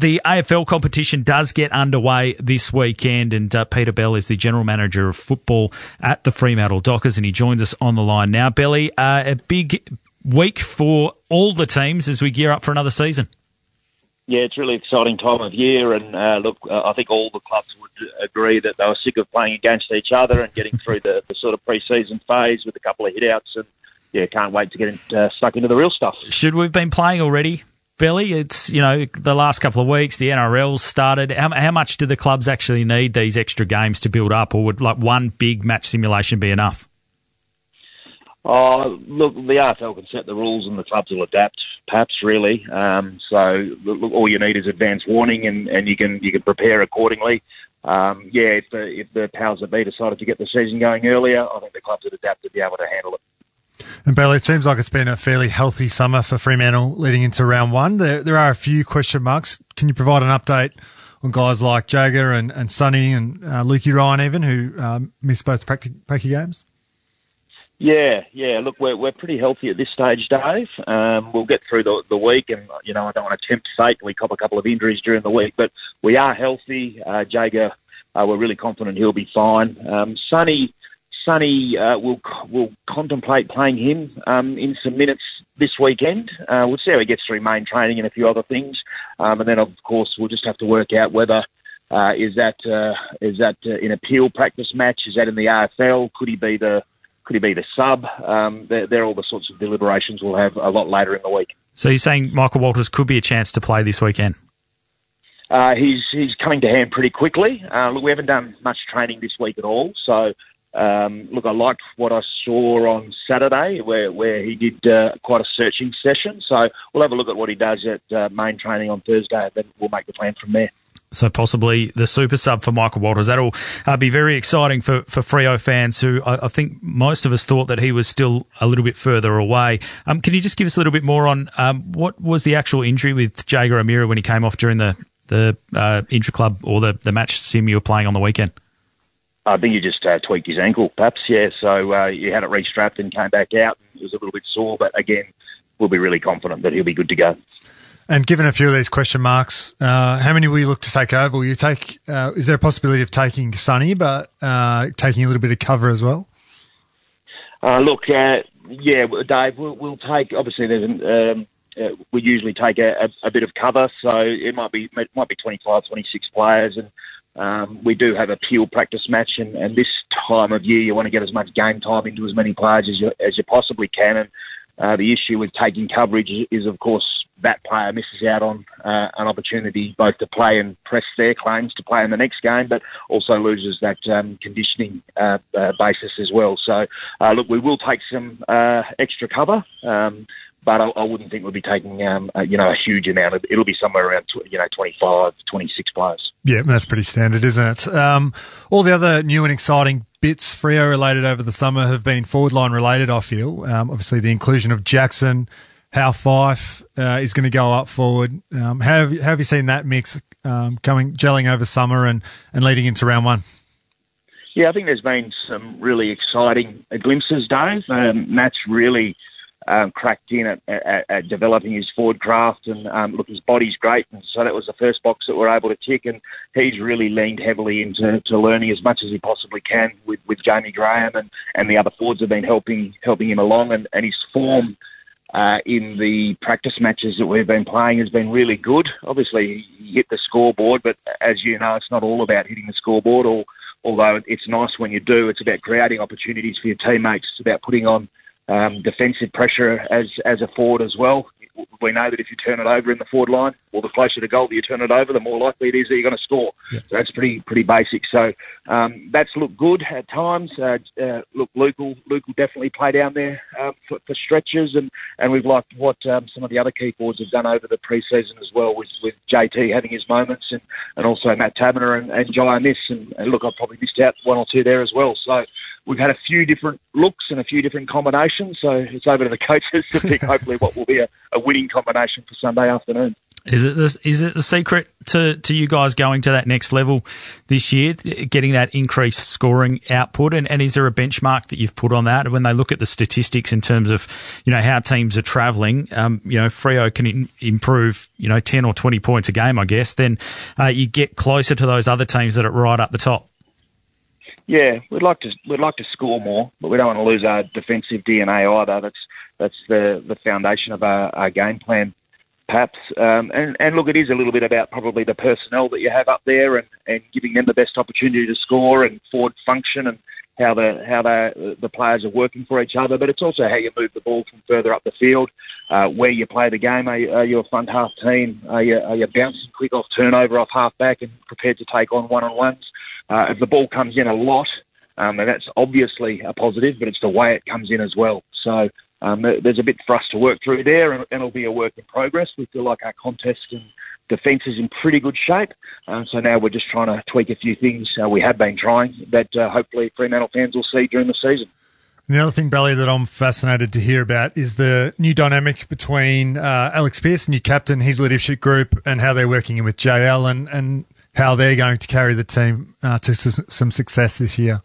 the AFL competition does get underway this weekend, and uh, Peter Bell is the general manager of football at the Fremantle Dockers, and he joins us on the line now. Belly, uh, a big week for all the teams as we gear up for another season. Yeah, it's really exciting time of year, and uh, look, uh, I think all the clubs would agree that they were sick of playing against each other and getting through the, the sort of pre-season phase with a couple of hit-outs, and yeah, can't wait to get uh, stuck into the real stuff. Should we've been playing already? Billy, it's you know the last couple of weeks the NRL's started. How, how much do the clubs actually need these extra games to build up, or would like one big match simulation be enough? Oh, look, the AFL can set the rules and the clubs will adapt, perhaps, really. Um, so look, all you need is advance warning and, and you can you can prepare accordingly. Um, yeah, if the, if the powers that be decided to get the season going earlier, I think the clubs would adapt to be able to handle it. And Bailey, it seems like it's been a fairly healthy summer for Fremantle leading into round one. There, there are a few question marks. Can you provide an update on guys like Jaeger and, and Sonny and uh, Lukey Ryan even, who um, missed both Packy games? Yeah, yeah. Look, we're we're pretty healthy at this stage, Dave. Um, we'll get through the the week, and you know I don't want to tempt fate. We cop a couple of injuries during the week, but we are healthy. Uh, Jaeger, uh, we're really confident he'll be fine. Um, Sonny, Sonny uh, will will contemplate playing him um, in some minutes this weekend. Uh, we'll see how he gets through main training and a few other things, um, and then of course we'll just have to work out whether uh, is that uh, is that uh, in a Peel practice match? Is that in the AFL? Could he be the could he be the sub? Um, they're, they're all the sorts of deliberations we'll have a lot later in the week. So you're saying Michael Walters could be a chance to play this weekend? Uh, he's he's coming to hand pretty quickly. Uh, look, we haven't done much training this week at all, so um, look, I liked what I saw on Saturday, where where he did uh, quite a searching session. So we'll have a look at what he does at uh, main training on Thursday, and then we'll make the plan from there. So possibly the super sub for Michael Walters. That'll uh, be very exciting for, for Freo fans who I, I, think most of us thought that he was still a little bit further away. Um, can you just give us a little bit more on um, what was the actual injury with Jaeger O'Meara when he came off during the, the uh, intra club or the, the match sim you were playing on the weekend? I think he just uh, tweaked his ankle, perhaps, yeah. So uh, he had it restrapped and came back out. It was a little bit sore, but again, we'll be really confident that he'll be good to go. And given a few of these question marks, uh, how many will you look to take over? Will you take? Uh, is there a possibility of taking Sonny, but uh, taking a little bit of cover as well? Uh, look, yeah, Dave, we'll, we'll, take. Obviously, there's an, um, we usually take a, a, a, bit of cover, so it might be it might be 25, 26 players, and um, we do have a Peel practice match, and, and, this time of year, you want to get as much game time into as many players as you, as you possibly can. And uh, the issue with taking coverage is, of course, that player misses out on uh, an opportunity both to play and press their claims to play in the next game, but also loses that um, conditioning uh, uh basis as well. So, uh, look, we will take some uh, extra cover. Um, but I, I, wouldn't think we'll be taking um, a, you know a huge amount. Of, it'll be somewhere around you know 25, 26 players. Yeah, that's pretty standard, isn't it? Um, all the other new and exciting bits Freo related over the summer have been forward line related. I feel um, obviously the inclusion of Jackson, how Fyfe uh, is going to go up forward. Um, how, have you, how, have you, seen that mix um, coming gelling over summer and, and leading into round one? Yeah, I think there's been some really exciting glimpses, Dave. Um, Matt's really um, cracked in at, at, at, developing his forward craft, and um, look, his body's great, and so that was the first box that we're able to tick. And he's really leaned heavily into to learning as much as he possibly can with, with Jamie Graham, and, and the other forwards have been helping helping him along, and, and his form. Uh, in the practice matches that we've been playing has been really good. Obviously, he hit the scoreboard, but as you know, it's not all about hitting the scoreboard. Or although it's nice when you do, it's about creating opportunities for your teammates. It's about putting on um, defensive pressure as as a forward as well. We know that if you turn it over in the forward line, or the closer to goal that you turn it over, the more likely it is that you're going to score. Yeah. So that's pretty pretty basic. So um, that's looked good at times. Uh, uh, look, Luke will, Luke will definitely play down there uh, for, for, stretches, and, and we've liked what um, some of the other key forwards have done over the pre-season as well, with, with JT having his moments, and, and also Matt Taberner and, and Jye Amiss. And, and look, I've probably missed out one or two there as well. So we've had a few different looks and a few different combinations. So it's over to the coaches to pick hopefully what will be a, a winning combination for Sunday afternoon. Is it the, is it the secret to, to you guys going to that next level this year, getting that increased scoring output? And, and is there a benchmark that you've put on that? When they look at the statistics in terms of, you know, how teams are travelling, um, you know, Freo can in, improve, you know, 10 or 20 points a game, I guess, then uh, you get closer to those other teams that are right up the top. Yeah, we'd like to we'd like to score more, but we don't want to lose our defensive DNA either. That's that's the the foundation of our, our game plan perhaps. Um, and, and look, it is a little bit about probably the personnel that you have up there and, and giving them the best opportunity to score and forward function and how the how the the players are working for each other. But it's also how you move the ball from further up the field, uh, where you play the game. Are you, are you a front half team? Are you, are you bouncing quick off turnover off half back and prepared to take on one on ones? Uh, if the ball comes in a lot, um, and that's obviously a positive, but it's the way it comes in as well. So um, there's a bit for us to work through there, and, it'll be a work in progress. We feel like our contest and defence is in pretty good shape. Um, so now we're just trying to tweak a few things uh, we have been trying that uh, hopefully Fremantle fans will see during the season. The other thing, Belly, that I'm fascinated to hear about is the new dynamic between uh, Alex Pearce, new captain, his leadership group, and how they're working in with JL and, and how they're going to carry the team uh, to some success this year.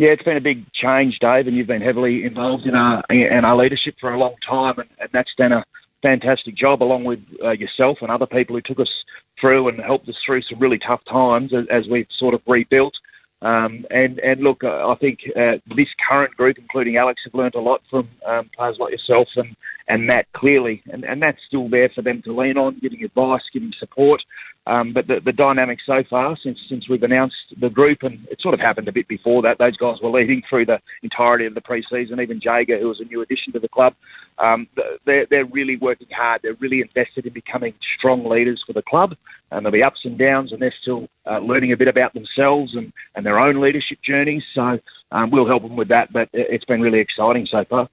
Yeah, it's been a big change, Dave, and you've been heavily involved in our in our leadership for a long time, and, and that's done a fantastic job along with uh, yourself and other people who took us through and helped us through some really tough times as, as we've sort of rebuilt. Um, and and look, I think uh, this current group, including Alex, have learned a lot from um, players like yourself and and that clearly, and and that's still there for them to lean on, giving advice, giving support. Um, but the, the dynamic so far since since we've announced the group, and it sort of happened a bit before that, those guys were leading through the entirety of the pre-season. Even Jaeger, who was a new addition to the club, um, they're, they're really working hard. They're really invested in becoming strong leaders for the club. And there'll be ups and downs, and they're still uh, learning a bit about themselves and, and their own leadership journeys. So um, we'll help them with that. But it's been really exciting so far.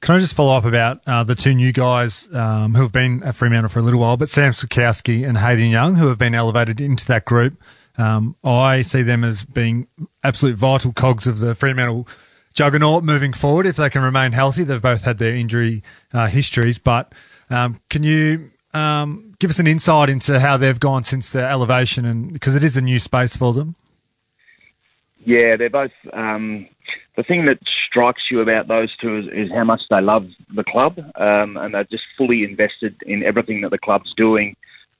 Can I just follow up about uh, the two new guys um, who have been at Fremantle for a little while, but Sam Switkowski and Hayden Young, who have been elevated into that group? Um, I see them as being absolute vital cogs of the Fremantle juggernaut moving forward if they can remain healthy. They've both had their injury uh, histories, but um, can you um, give us an insight into how they've gone since their elevation, and because it is a new space for them? Yeah, they're both um, the thing that strikes you about those two is, is how much they love the club, um, and they're just fully invested in everything that the club's doing,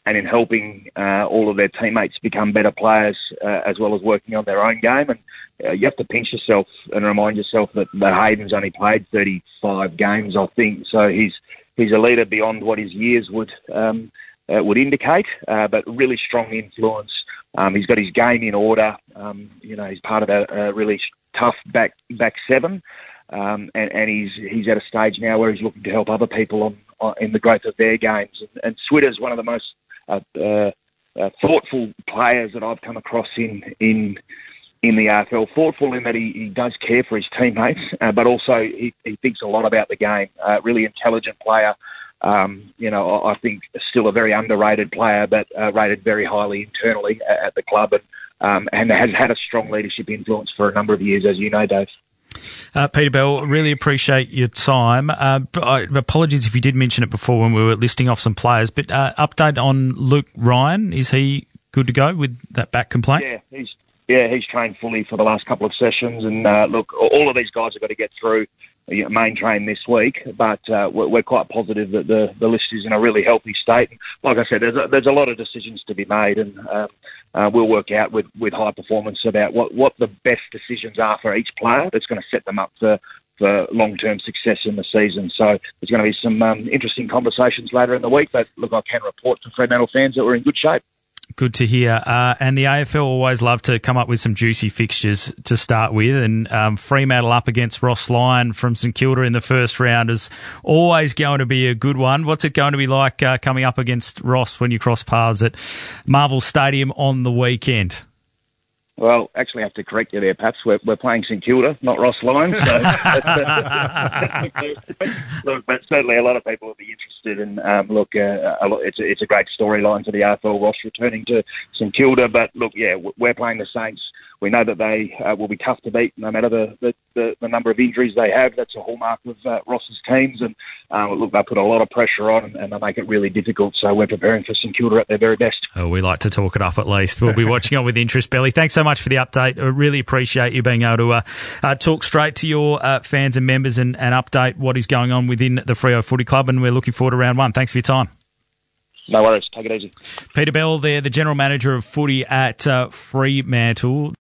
and in helping uh, all of their teammates become better players, uh, as well as working on their own game. And uh, you have to pinch yourself and remind yourself that, that Hayden's only played 35 games, I think, so he's he's a leader beyond what his years would um, uh, would indicate, uh, but really strong influence. Um, he's got his game in order. Um, you know, he's part of a, a really tough back back seven, um, and, and he's he's at a stage now where he's looking to help other people on, on in the growth of their games. And, and Switter's one of the most uh, uh, uh, thoughtful players that I've come across in in in the AFL. Thoughtful in that he, he does care for his teammates, uh, but also he, he thinks a lot about the game. Uh, really intelligent player. Um, you know, I think still a very underrated player, but uh, rated very highly internally at, the club. And um, and has had a strong leadership influence for a number of years, as you know, Dave. Uh, Peter Bell, really appreciate your time. Uh, apologies if you did mention it before when we were listing off some players, but uh, update on Luke Ryan. Is he good to go with that back complaint? Yeah, he's yeah he's trained fully for the last couple of sessions, and uh, look, all of these guys have got to get through main train this week, but uh, we're, quite positive that the, the list is in a really healthy state. Like I said, there's a, there's a lot of decisions to be made, and um, uh, we'll work out with, with high performance about what, what the best decisions are for each player that's going to set them up for, for long-term success in the season. So there's going to be some um, interesting conversations later in the week, but look, I can report to Fremantle fans that we're in good shape. Good to hear. Uh, and the AFL always love to come up with some juicy fixtures to start with. And um, Fremantle up against Ross Lyon from St Kilda in the first round is always going to be a good one. What's it going to be like uh, coming up against Ross when you cross paths at Marvel Stadium on the weekend? Well, actually, I have to correct you there, Perhaps We're, we're playing St Kilda, not Ross Lyon. So look, but certainly a lot of people will be interested. in. um, look, uh, it's a, it's a great storyline for the AFL. Ross returning to St Kilda, but look, yeah, we're playing the Saints. We know that they uh, will be tough to beat no matter the, the, the, the, number of injuries they have. That's a hallmark of uh, Ross's teams. And uh, look, they put a lot of pressure on and, and, they make it really difficult. So we're preparing for St Kilda at their very best. Oh, we like to talk it up at least. We'll be watching on with interest, Belly. Thanks so much for the update. I really appreciate you being able to uh, uh, talk straight to your uh, fans and members and, and update what is going on within the Freo Footy Club. And we're looking forward to round one. Thanks for your time. No worries. Take it easy. Peter Bell, there, the general manager of footy at uh, Fremantle.